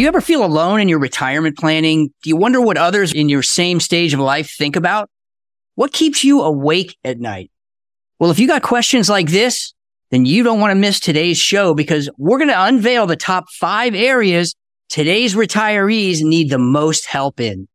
You ever feel alone in your retirement planning? Do you wonder what others in your same stage of life think about? What keeps you awake at night? Well, if you got questions like this, then you don't want to miss today's show because we're going to unveil the top five areas today's retirees need the most help in.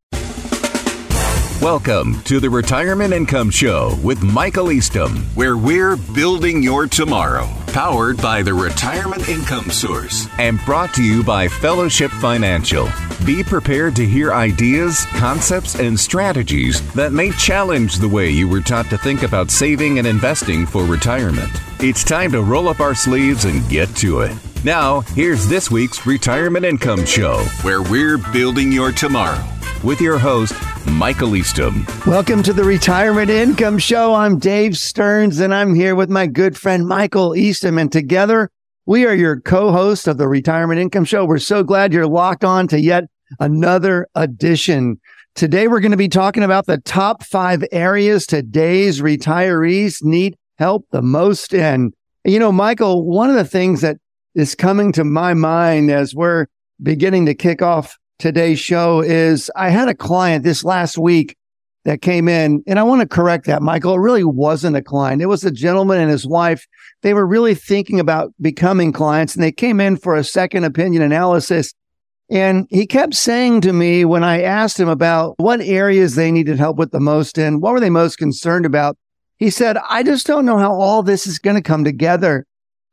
Welcome to the Retirement Income Show with Michael Eastham, where we're building your tomorrow. Powered by the Retirement Income Source and brought to you by Fellowship Financial. Be prepared to hear ideas, concepts, and strategies that may challenge the way you were taught to think about saving and investing for retirement. It's time to roll up our sleeves and get to it. Now, here's this week's Retirement Income Show, where we're building your tomorrow with your host, Michael Eastham. Welcome to the Retirement Income Show. I'm Dave Stearns and I'm here with my good friend Michael Eastham. And together we are your co host of the Retirement Income Show. We're so glad you're locked on to yet another edition. Today we're going to be talking about the top five areas today's retirees need help the most in. You know, Michael, one of the things that is coming to my mind as we're beginning to kick off today's show is I had a client this last week that came in, and I want to correct that, Michael. It really wasn't a client. It was a gentleman and his wife. They were really thinking about becoming clients, and they came in for a second opinion analysis. And he kept saying to me when I asked him about what areas they needed help with the most and what were they most concerned about, he said, I just don't know how all this is going to come together.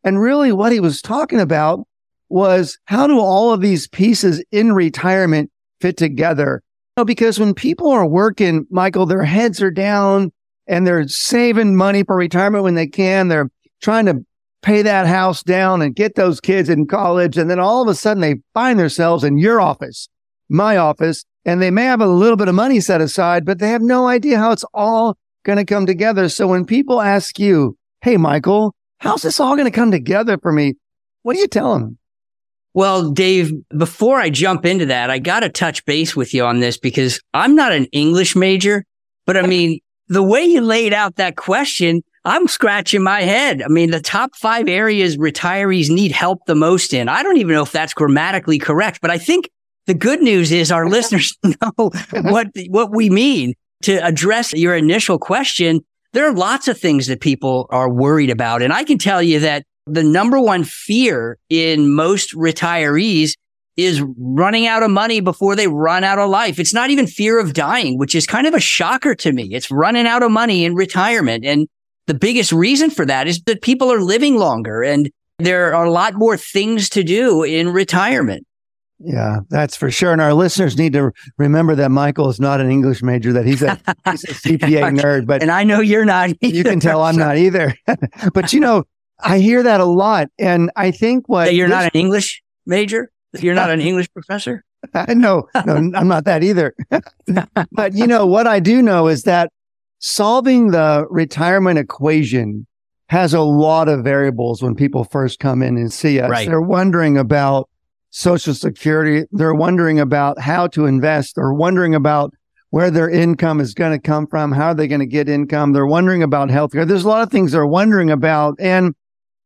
And really what he was talking about was how do all of these pieces in retirement fit together? You know, because when people are working, Michael, their heads are down and they're saving money for retirement when they can. They're trying to pay that house down and get those kids in college. And then all of a sudden they find themselves in your office, my office, and they may have a little bit of money set aside, but they have no idea how it's all going to come together. So when people ask you, Hey, Michael, how's this all going to come together for me? What do you tell them? Well, Dave, before I jump into that, I got to touch base with you on this because I'm not an English major, but I mean, the way you laid out that question, I'm scratching my head. I mean, the top five areas retirees need help the most in. I don't even know if that's grammatically correct, but I think the good news is our listeners know what, what we mean to address your initial question. There are lots of things that people are worried about. And I can tell you that the number one fear in most retirees is running out of money before they run out of life. It's not even fear of dying, which is kind of a shocker to me. It's running out of money in retirement. And the biggest reason for that is that people are living longer and there are a lot more things to do in retirement. Yeah, that's for sure. And our listeners need to remember that Michael is not an English major, that he's a, he's a CPA nerd. But and I know you're not. Either. You can tell I'm not either. but you know, I hear that a lot. And I think what that you're this, not an English major? You're not an English professor? no, no, I'm not that either. but you know, what I do know is that solving the retirement equation has a lot of variables when people first come in and see us. Right. They're wondering about social security. They're wondering about how to invest. They're wondering about where their income is going to come from. How are they going to get income? They're wondering about healthcare. There's a lot of things they're wondering about. And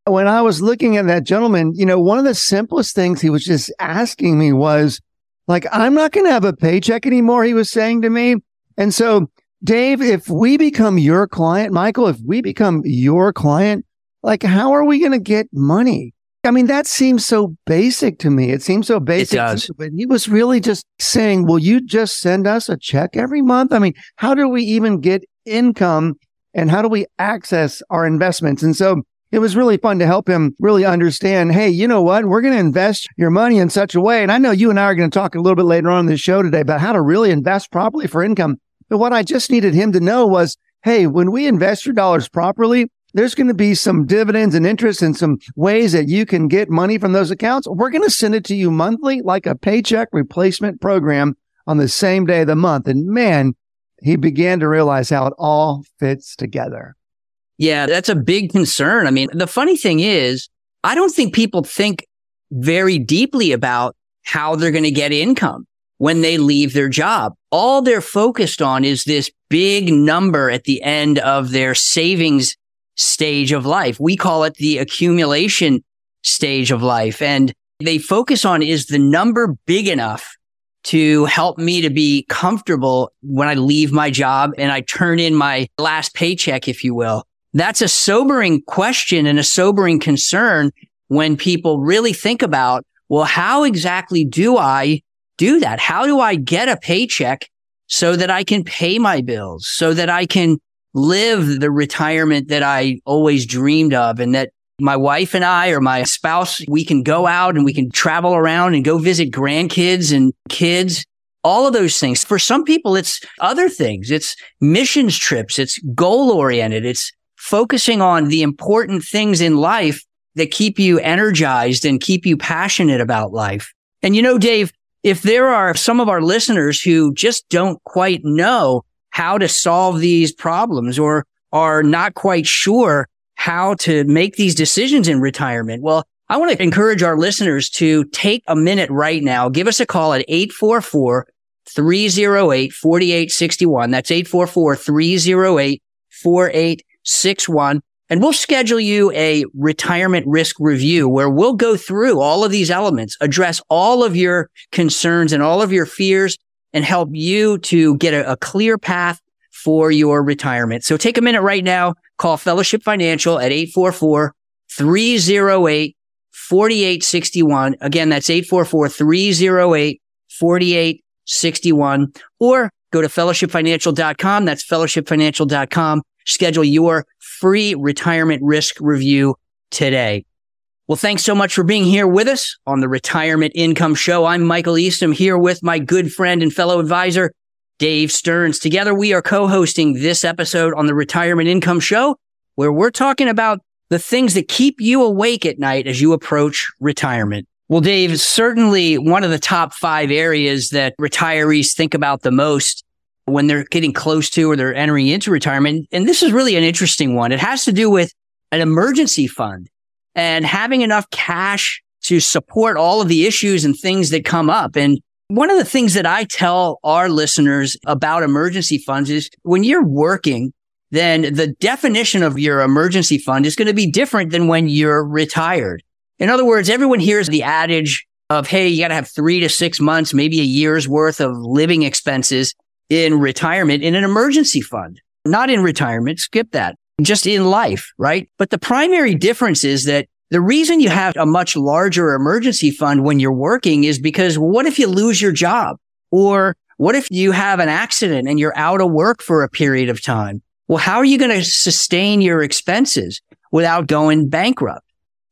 when I was looking at that gentleman, you know, one of the simplest things he was just asking me was like, I'm not going to have a paycheck anymore. He was saying to me. And so, Dave, if we become your client, Michael, if we become your client, like, how are we going to get money? I mean, that seems so basic to me. It seems so basic. It does. but he was really just saying, will you just send us a check every month? I mean, how do we even get income and how do we access our investments? And so it was really fun to help him really understand, hey, you know what? We're going to invest your money in such a way. And I know you and I are going to talk a little bit later on in the show today about how to really invest properly for income. But what I just needed him to know was, hey, when we invest your dollars properly, there's going to be some dividends and interest and some ways that you can get money from those accounts. We're going to send it to you monthly, like a paycheck replacement program on the same day of the month. And man, he began to realize how it all fits together. Yeah, that's a big concern. I mean, the funny thing is, I don't think people think very deeply about how they're going to get income when they leave their job. All they're focused on is this big number at the end of their savings stage of life. We call it the accumulation stage of life. And they focus on is the number big enough to help me to be comfortable when I leave my job and I turn in my last paycheck, if you will. That's a sobering question and a sobering concern when people really think about, well, how exactly do I do that? How do I get a paycheck so that I can pay my bills, so that I can live the retirement that I always dreamed of and that my wife and I or my spouse, we can go out and we can travel around and go visit grandkids and kids. All of those things. For some people, it's other things. It's missions trips. It's goal oriented. It's focusing on the important things in life that keep you energized and keep you passionate about life. And you know, Dave, if there are some of our listeners who just don't quite know how to solve these problems or are not quite sure how to make these decisions in retirement. Well, I want to encourage our listeners to take a minute right now. Give us a call at 844 308 4861. That's 844 308 4861. And we'll schedule you a retirement risk review where we'll go through all of these elements, address all of your concerns and all of your fears and help you to get a, a clear path for your retirement. So take a minute right now Call Fellowship Financial at 844 308 4861. Again, that's 844 308 4861. Or go to fellowshipfinancial.com. That's fellowshipfinancial.com. Schedule your free retirement risk review today. Well, thanks so much for being here with us on the Retirement Income Show. I'm Michael Eastham here with my good friend and fellow advisor, Dave Stearns. Together, we are co-hosting this episode on the Retirement Income Show, where we're talking about the things that keep you awake at night as you approach retirement. Well, Dave, certainly one of the top five areas that retirees think about the most when they're getting close to or they're entering into retirement. And this is really an interesting one. It has to do with an emergency fund and having enough cash to support all of the issues and things that come up. And one of the things that I tell our listeners about emergency funds is when you're working, then the definition of your emergency fund is going to be different than when you're retired. In other words, everyone hears the adage of, Hey, you got to have three to six months, maybe a year's worth of living expenses in retirement in an emergency fund, not in retirement. Skip that just in life, right? But the primary difference is that the reason you have a much larger emergency fund when you're working is because what if you lose your job? Or what if you have an accident and you're out of work for a period of time? Well, how are you going to sustain your expenses without going bankrupt?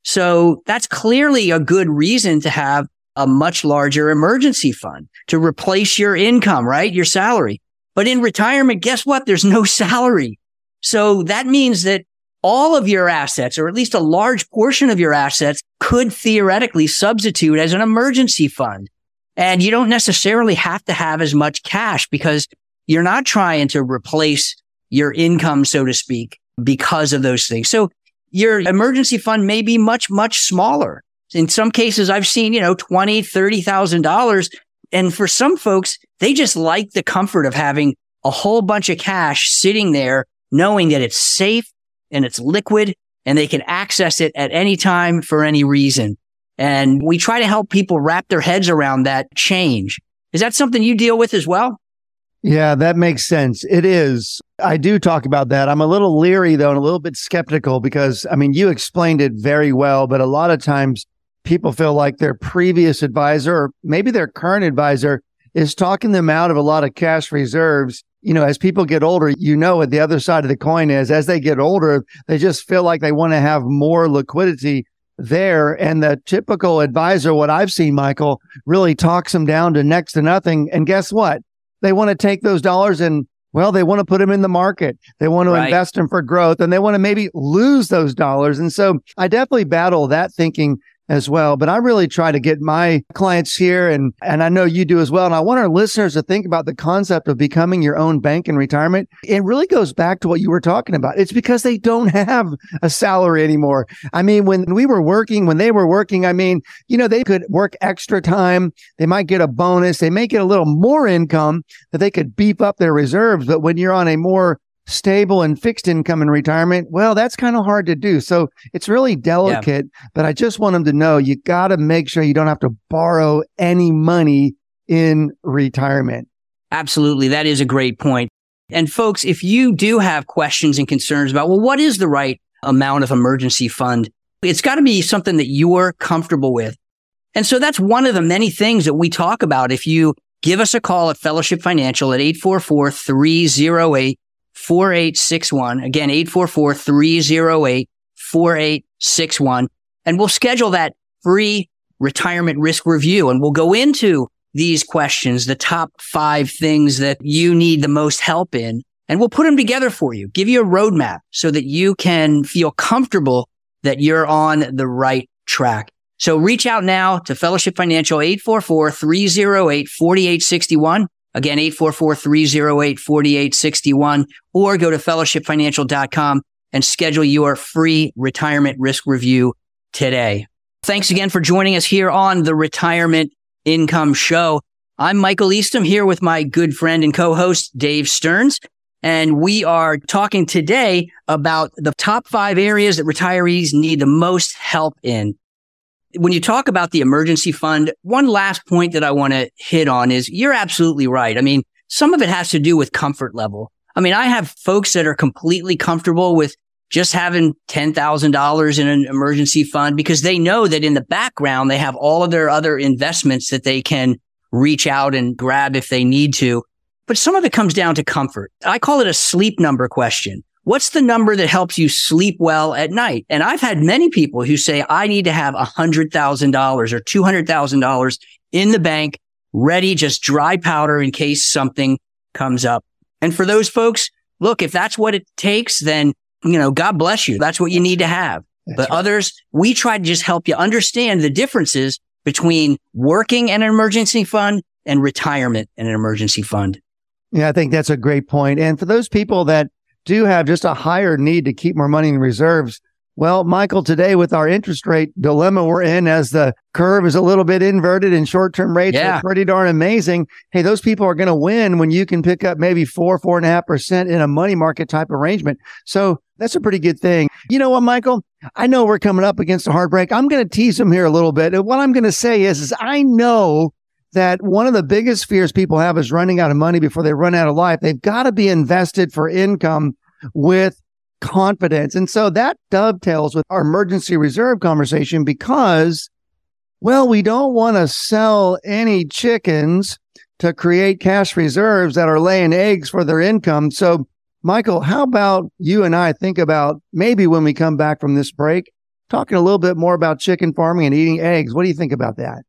So that's clearly a good reason to have a much larger emergency fund to replace your income, right? Your salary. But in retirement, guess what? There's no salary. So that means that all of your assets, or at least a large portion of your assets could theoretically substitute as an emergency fund. And you don't necessarily have to have as much cash because you're not trying to replace your income, so to speak, because of those things. So your emergency fund may be much, much smaller. In some cases, I've seen, you know, twenty, thirty thousand dollars. And for some folks, they just like the comfort of having a whole bunch of cash sitting there, knowing that it's safe and it's liquid and they can access it at any time for any reason. And we try to help people wrap their heads around that change. Is that something you deal with as well? Yeah, that makes sense. It is. I do talk about that. I'm a little leery though and a little bit skeptical because I mean, you explained it very well, but a lot of times people feel like their previous advisor or maybe their current advisor is talking them out of a lot of cash reserves you know, as people get older, you know what the other side of the coin is. As they get older, they just feel like they want to have more liquidity there. And the typical advisor, what I've seen, Michael, really talks them down to next to nothing. And guess what? They want to take those dollars and well, they want to put them in the market. They want to right. invest them for growth and they want to maybe lose those dollars. And so I definitely battle that thinking as well. But I really try to get my clients here and, and I know you do as well. And I want our listeners to think about the concept of becoming your own bank in retirement. It really goes back to what you were talking about. It's because they don't have a salary anymore. I mean, when we were working, when they were working, I mean, you know, they could work extra time. They might get a bonus. They may get a little more income that they could beef up their reserves. But when you're on a more stable and fixed income in retirement, well, that's kind of hard to do. So it's really delicate, yeah. but I just want them to know you got to make sure you don't have to borrow any money in retirement. Absolutely. That is a great point. And folks, if you do have questions and concerns about, well, what is the right amount of emergency fund? It's got to be something that you're comfortable with. And so that's one of the many things that we talk about. If you give us a call at Fellowship Financial at 844 308 4861. Again, 844 308 4861. And we'll schedule that free retirement risk review and we'll go into these questions, the top five things that you need the most help in, and we'll put them together for you, give you a roadmap so that you can feel comfortable that you're on the right track. So reach out now to Fellowship Financial 844-308-4861. Again, 844-308-4861 or go to fellowshipfinancial.com and schedule your free retirement risk review today. Thanks again for joining us here on the Retirement Income Show. I'm Michael Eastham here with my good friend and co-host Dave Stearns. And we are talking today about the top five areas that retirees need the most help in. When you talk about the emergency fund, one last point that I want to hit on is you're absolutely right. I mean, some of it has to do with comfort level. I mean, I have folks that are completely comfortable with just having $10,000 in an emergency fund because they know that in the background, they have all of their other investments that they can reach out and grab if they need to. But some of it comes down to comfort. I call it a sleep number question. What's the number that helps you sleep well at night? And I've had many people who say, I need to have $100,000 or $200,000 in the bank, ready, just dry powder in case something comes up. And for those folks, look, if that's what it takes, then you know, God bless you. That's what you need to have. That's but right. others, we try to just help you understand the differences between working in an emergency fund and retirement in an emergency fund. Yeah, I think that's a great point. And for those people that do have just a higher need to keep more money in reserves, well, Michael, today with our interest rate dilemma we're in as the curve is a little bit inverted and short term rates yeah. are pretty darn amazing. Hey, those people are going to win when you can pick up maybe four, four and a half percent in a money market type arrangement. So that's a pretty good thing. You know what, Michael? I know we're coming up against a hard break. I'm going to tease him here a little bit. And what I'm going to say is, is I know that one of the biggest fears people have is running out of money before they run out of life. They've got to be invested for income with confidence. And so that dovetails with our emergency reserve conversation because, well, we don't want to sell any chickens to create cash reserves that are laying eggs for their income. So, Michael, how about you and I think about maybe when we come back from this break, talking a little bit more about chicken farming and eating eggs. What do you think about that?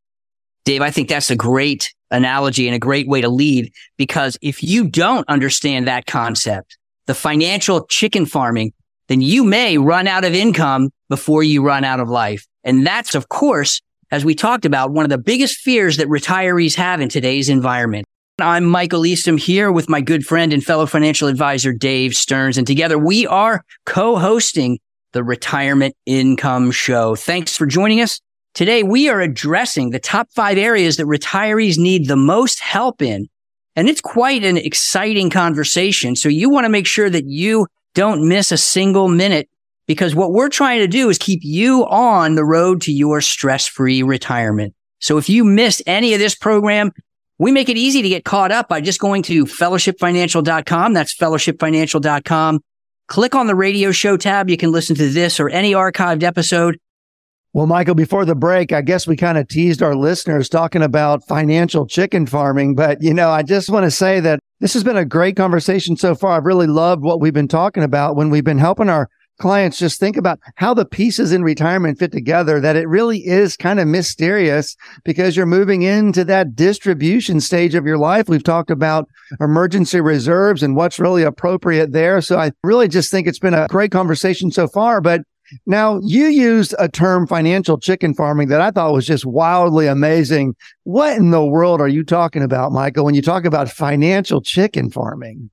Dave, I think that's a great analogy and a great way to lead because if you don't understand that concept, the financial chicken farming, then you may run out of income before you run out of life. And that's, of course, as we talked about, one of the biggest fears that retirees have in today's environment. I'm Michael Eastham here with my good friend and fellow financial advisor, Dave Stearns. And together we are co-hosting the Retirement Income Show. Thanks for joining us. Today we are addressing the top five areas that retirees need the most help in and it's quite an exciting conversation. So you want to make sure that you don't miss a single minute because what we're trying to do is keep you on the road to your stress free retirement. So if you missed any of this program, we make it easy to get caught up by just going to fellowshipfinancial.com. That's fellowshipfinancial.com. Click on the radio show tab. You can listen to this or any archived episode. Well, Michael, before the break, I guess we kind of teased our listeners talking about financial chicken farming. But, you know, I just want to say that this has been a great conversation so far. I've really loved what we've been talking about when we've been helping our clients just think about how the pieces in retirement fit together, that it really is kind of mysterious because you're moving into that distribution stage of your life. We've talked about emergency reserves and what's really appropriate there. So I really just think it's been a great conversation so far, but now, you used a term financial chicken farming that I thought was just wildly amazing. What in the world are you talking about, Michael, when you talk about financial chicken farming?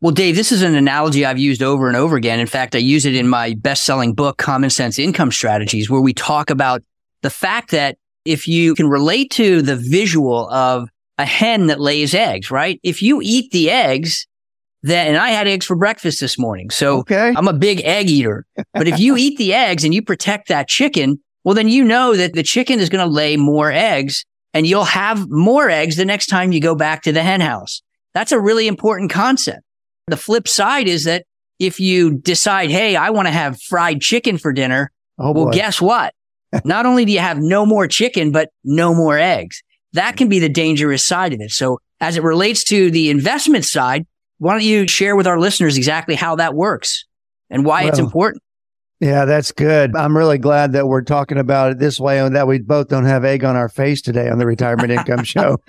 Well, Dave, this is an analogy I've used over and over again. In fact, I use it in my best selling book, Common Sense Income Strategies, where we talk about the fact that if you can relate to the visual of a hen that lays eggs, right? If you eat the eggs, then, and I had eggs for breakfast this morning. So Okay. I'm a big egg eater. But if you eat the eggs and you protect that chicken, well, then you know that the chicken is going to lay more eggs and you'll have more eggs the next time you go back to the hen house. That's a really important concept. The flip side is that if you decide, Hey, I want to have fried chicken for dinner. Oh, Well, boy. guess what? Not only do you have no more chicken, but no more eggs. That can be the dangerous side of it. So as it relates to the investment side, why don't you share with our listeners exactly how that works and why it's important? Yeah, that's good. I'm really glad that we're talking about it this way and that we both don't have egg on our face today on the retirement income show.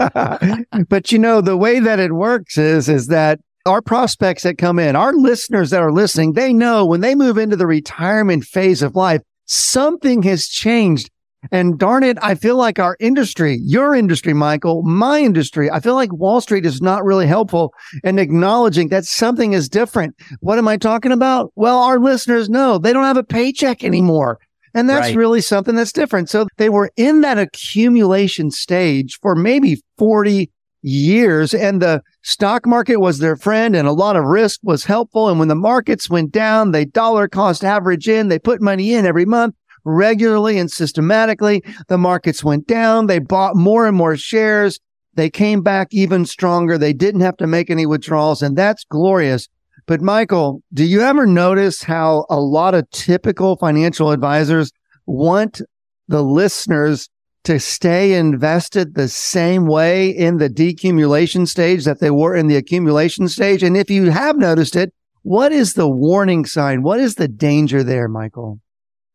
but you know, the way that it works is, is that our prospects that come in, our listeners that are listening, they know when they move into the retirement phase of life, something has changed. And darn it, I feel like our industry, your industry, Michael, my industry, I feel like Wall Street is not really helpful in acknowledging that something is different. What am I talking about? Well, our listeners know they don't have a paycheck anymore. And that's Right. really something that's different. So they were in that accumulation stage for maybe 40 years and the stock market was their friend and a lot of risk was helpful. And when the markets went down, they dollar cost average in, they put money in every month regularly and systematically. The markets went down. They bought more and more shares. They came back even stronger. They didn't have to make any withdrawals and that's glorious. But Michael, do you ever notice how a lot of typical financial advisors want the listeners to stay invested the same way in the decumulation stage that they were in the accumulation stage? And if you have noticed it, what is the warning sign? What is the danger there, Michael?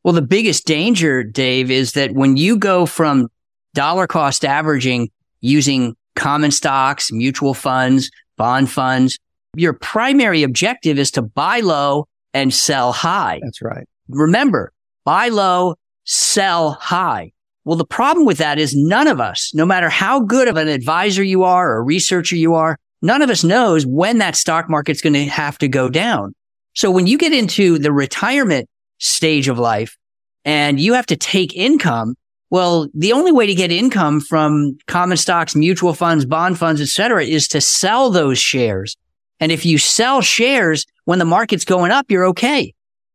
Well, the biggest danger, Dave, is that when you go from dollar cost averaging using common stocks, mutual funds, bond funds, your primary objective is to buy low and sell high. That's right. Remember, buy low, sell high. Well, the problem with that is none of us, no matter how good of an advisor you are or a researcher you are, none of us knows when that stock market's going to have to go down. So when you get into the retirement stage of life and you have to take income, well, the only way to get income from common stocks, mutual funds, bond funds, et cetera, is to sell those shares. And if you sell shares when the market's going up, you're okay.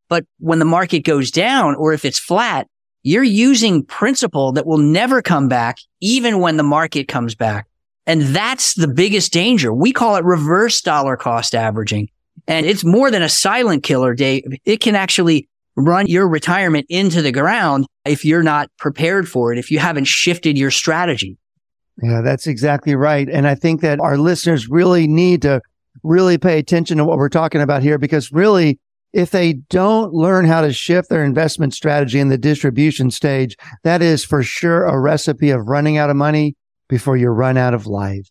But when the market goes down or if it's flat, you're using principal that will never come back, even when the market comes back. And that's the biggest danger. We call it reverse dollar cost averaging. And it's more than a silent killer, Dave. It can actually run your retirement into the ground if you're not prepared for it, if you haven't shifted your strategy. Yeah, that's exactly right. And I think that our listeners really need to really pay attention to what we're talking about here because really, if they don't learn how to shift their investment strategy in the distribution stage, that is for sure a recipe of running out of money before you run out of life.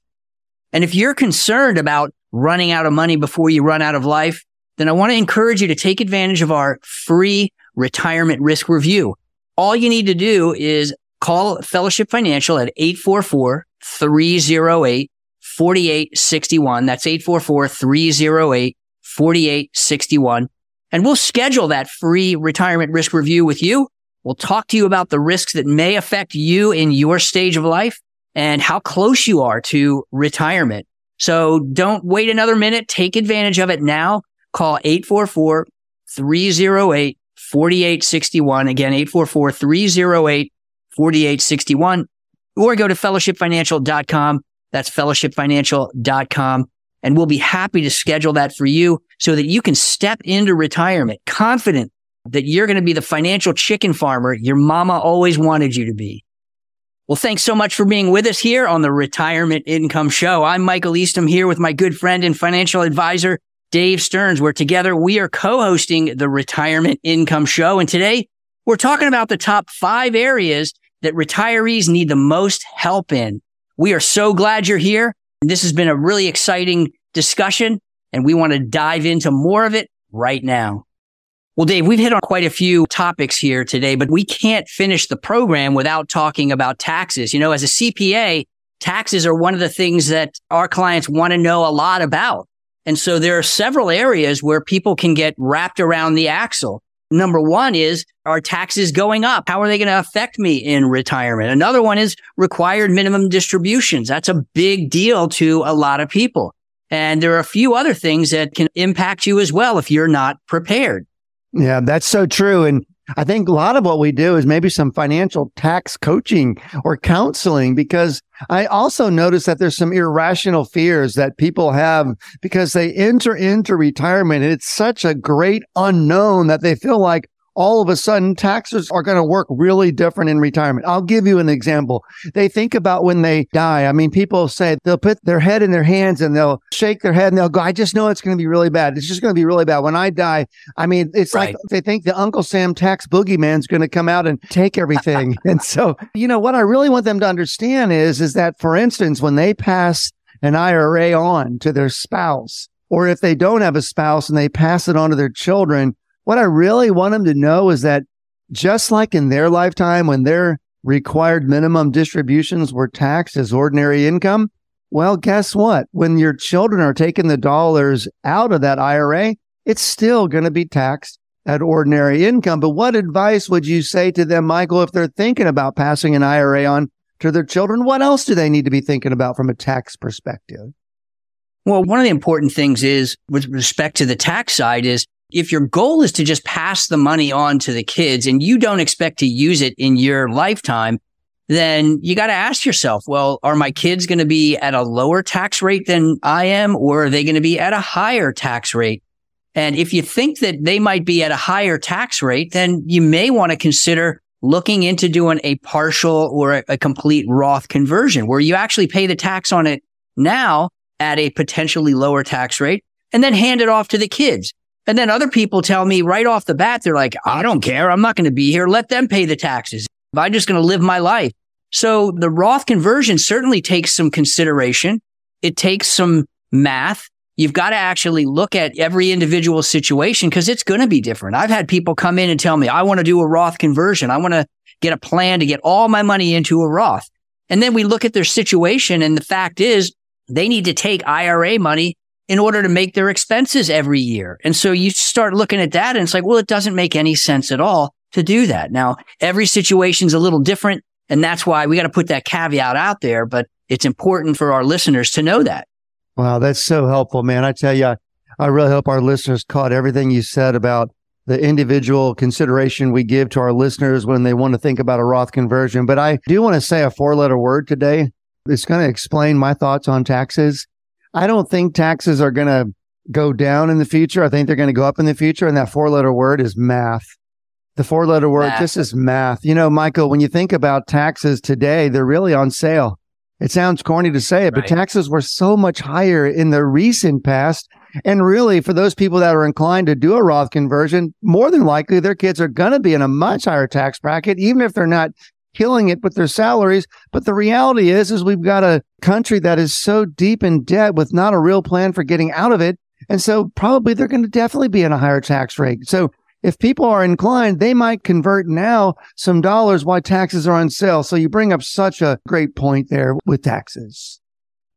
And if you're concerned about running out of money before you run out of life, then I want to encourage you to take advantage of our free retirement risk review. All you need to do is call Fellowship Financial at 844 308 4861. That's 844 308 4861. And we'll schedule that free retirement risk review with you. We'll talk to you about the risks that may affect you in your stage of life and how close you are to retirement. So don't wait another minute. Take advantage of it now. Call 844 308 4861. Again, 844 308 4861 or go to fellowshipfinancial.com. That's fellowshipfinancial.com. And we'll be happy to schedule that for you so that you can step into retirement confident that you're going to be the financial chicken farmer your mama always wanted you to be. Well, thanks so much for being with us here on the Retirement Income Show. I'm Michael Eastham here with my good friend and financial advisor, Dave Stearns. We're together. We are co-hosting the Retirement Income Show. And today we're talking about the top five areas that retirees need the most help in. We are so glad you're here. And this has been a really exciting discussion and we want to dive into more of it right now. Well, Dave, we've hit on quite a few topics here today, but we can't finish the program without talking about taxes. You know, as a CPA, taxes are one of the things that our clients want to know a lot about. And so there are several areas where people can get wrapped around the axle. Number one is, are taxes going up? How are they going to affect me in retirement? Another one is required minimum distributions. That's a big deal to a lot of people. And there are a few other things that can impact you as well if you're not prepared. Yeah, that's so true. And I think a lot of what we do is maybe some financial tax coaching or counseling because I also notice that there's some irrational fears that people have because they enter into retirement. It's such a great unknown that they feel like, all of a sudden taxes are going to work really different in retirement. I'll give you an example. They think about when they die. I mean, people say they'll put their head in their hands and they'll shake their head and they'll go, I just know it's going to be really bad. It's just going to be really bad. When I die, I mean, it's right. like they think the Uncle Sam tax boogeyman's going to come out and take everything. and so, you know, what I really want them to understand is, is that for instance, when they pass an IRA on to their spouse, or if they don't have a spouse and they pass it on to their children, what I really want them to know is that just like in their lifetime, when their required minimum distributions were taxed as ordinary income, well, guess what? When your children are taking the dollars out of that IRA, it's still going to be taxed at ordinary income. But what advice would you say to them, Michael, if they're thinking about passing an IRA on to their children? What else do they need to be thinking about from a tax perspective? Well, one of the important things is with respect to the tax side is if your goal is to just pass the money on to the kids and you don't expect to use it in your lifetime, then you got to ask yourself, well, are my kids going to be at a lower tax rate than I am, or are they going to be at a higher tax rate? And if you think that they might be at a higher tax rate, then you may want to consider looking into doing a partial or a, complete Roth conversion where you actually pay the tax on it now at a potentially lower tax rate and then hand it off to the kids. And then other people tell me right off the bat, they're like, I don't care. I'm not going to be here. Let them pay the taxes. I'm just going to live my life. So the Roth conversion certainly takes some consideration. It takes some math. You've got to actually look at every individual situation because it's going to be different. I've had people come in and tell me, I want to do a Roth conversion. I want to get a plan to get all my money into a Roth. And then we look at their situation. And the fact is they need to take IRA money in order to make their expenses every year. And so you start looking at that and it's like, well, it doesn't make any sense at all to do that. Now, every situation's a little different. And that's why we got to put that caveat out there, but it's important for our listeners to know that. Wow. That's so helpful, man. I tell you, I really hope our listeners caught everything you said about the individual consideration we give to our listeners when they want to think about a Roth conversion. But I do want to say a four letter word today. It's going to explain my thoughts on taxes. I don't think taxes are going to go down in the future. I think they're going to go up in the future. And that four letter word is math. The four letter word, math. this is math. You know, Michael, when you think about taxes today, they're really on sale. It sounds corny to say it, right. but taxes were so much higher in the recent past. And really, for those people that are inclined to do a Roth conversion, more than likely their kids are going to be in a much higher tax bracket, even if they're not killing it with their salaries. But the reality is, is we've got a country that is so deep in debt with not a real plan for getting out of it. And so probably they're going to definitely be in a higher tax rate. So if people are inclined, they might convert now some dollars while taxes are on sale. So you bring up such a great point there with taxes.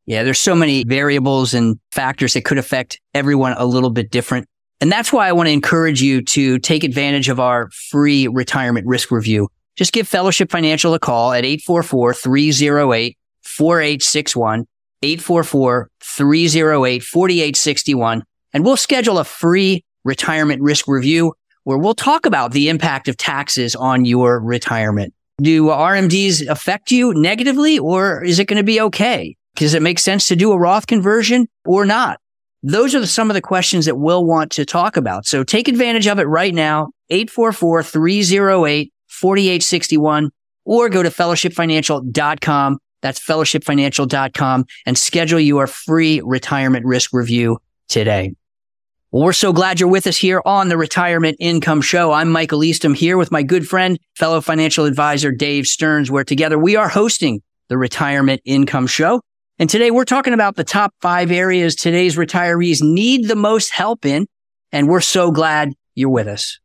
Yeah, there's so many variables and factors that could affect everyone a little bit different. And that's why I want to encourage you to take advantage of our free retirement risk review just give Fellowship Financial a call at 844-308-4861, 844-308-4861, and we'll schedule a free retirement risk review where we'll talk about the impact of taxes on your retirement. Do RMDs affect you negatively or is it going to be okay? Does it make sense to do a Roth conversion or not? Those are some of the questions that we'll want to talk about. So take advantage of it right now. 844 308 4861 or go to fellowshipfinancial.com. That's fellowshipfinancial.com and schedule your free retirement risk review today. Well, we're so glad you're with us here on the Retirement Income Show. I'm Michael Eastham here with my good friend, fellow financial advisor Dave Stearns, where together we are hosting the Retirement Income Show. And today we're talking about the top five areas today's retirees need the most help in. And we're so glad you're with us.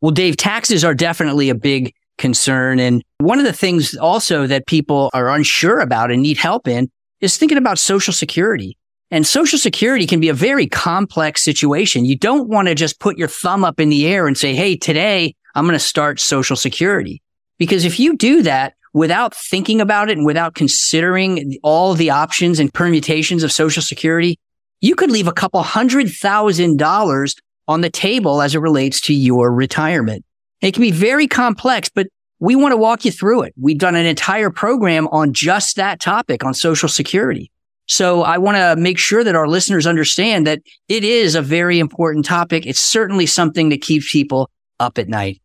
Well, Dave, taxes are definitely a big concern. And one of the things also that people are unsure about and need help in is thinking about social security. And social security can be a very complex situation. You don't want to just put your thumb up in the air and say, Hey, today I'm going to start social security. Because if you do that without thinking about it and without considering all the options and permutations of social security, you could leave a couple hundred thousand dollars on the table as it relates to your retirement. It can be very complex, but we want to walk you through it. We've done an entire program on just that topic on social security. So I want to make sure that our listeners understand that it is a very important topic. It's certainly something that keeps people up at night.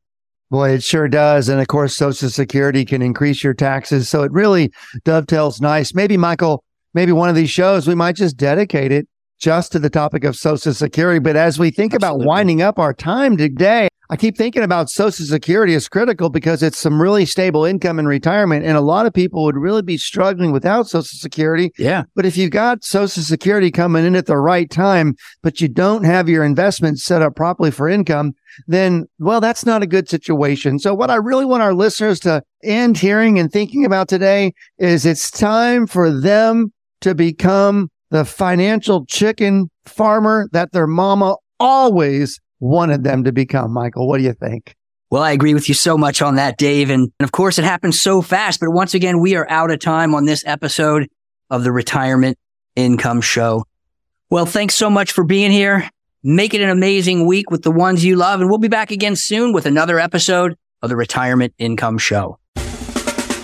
Boy, it sure does. And of course, Social Security can increase your taxes. So it really dovetails nice. Maybe, Michael, maybe one of these shows, we might just dedicate it just to the topic of Social Security. But as we think Absolutely. about winding up our time today, I keep thinking about Social Security as critical because it's some really stable income in retirement. And a lot of people would really be struggling without Social Security. Yeah. But if you've got Social Security coming in at the right time, but you don't have your investments set up properly for income, then, well, that's not a good situation. So what I really want our listeners to end hearing and thinking about today is it's time for them to become the financial chicken farmer that their mama always wanted them to become. Michael, what do you think? Well, I agree with you so much on that, Dave. And, of course, it happens so fast. But once again, we are out of time on this episode of the Retirement Income Show. Well, thanks so much for being here. Make it an amazing week with the ones you love. And we'll be back again soon with another episode of the Retirement Income Show.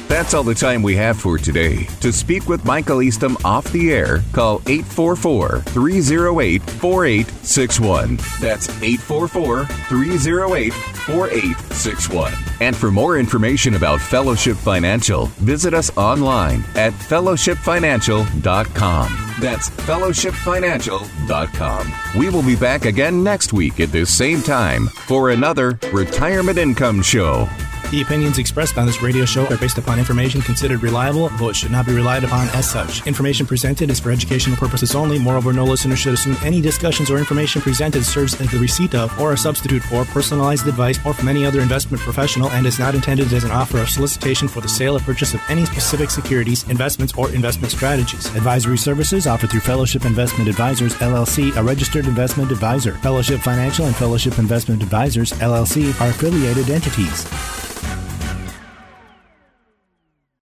That's all the time we have for today. To speak with Michael Eastham off the air, call 844 308 4861. That's 844 308 4861. And for more information about Fellowship Financial, visit us online at fellowshipfinancial.com. That's fellowshipfinancial.com. We will be back again next week at this same time for another Retirement Income Show. The opinions expressed on this radio show are based upon information considered reliable, though it should not be relied upon as such. Information presented is for educational purposes only. Moreover, no listener should assume any discussions or information presented serves as the receipt of or a substitute for personalized advice or from any other investment professional and is not intended as an offer or solicitation for the sale or purchase of any specific securities, investments, or investment strategies. Advisory services offered through Fellowship Investment Advisors, LLC, a registered investment advisor. Fellowship Financial and Fellowship Investment Advisors, LLC, are affiliated entities.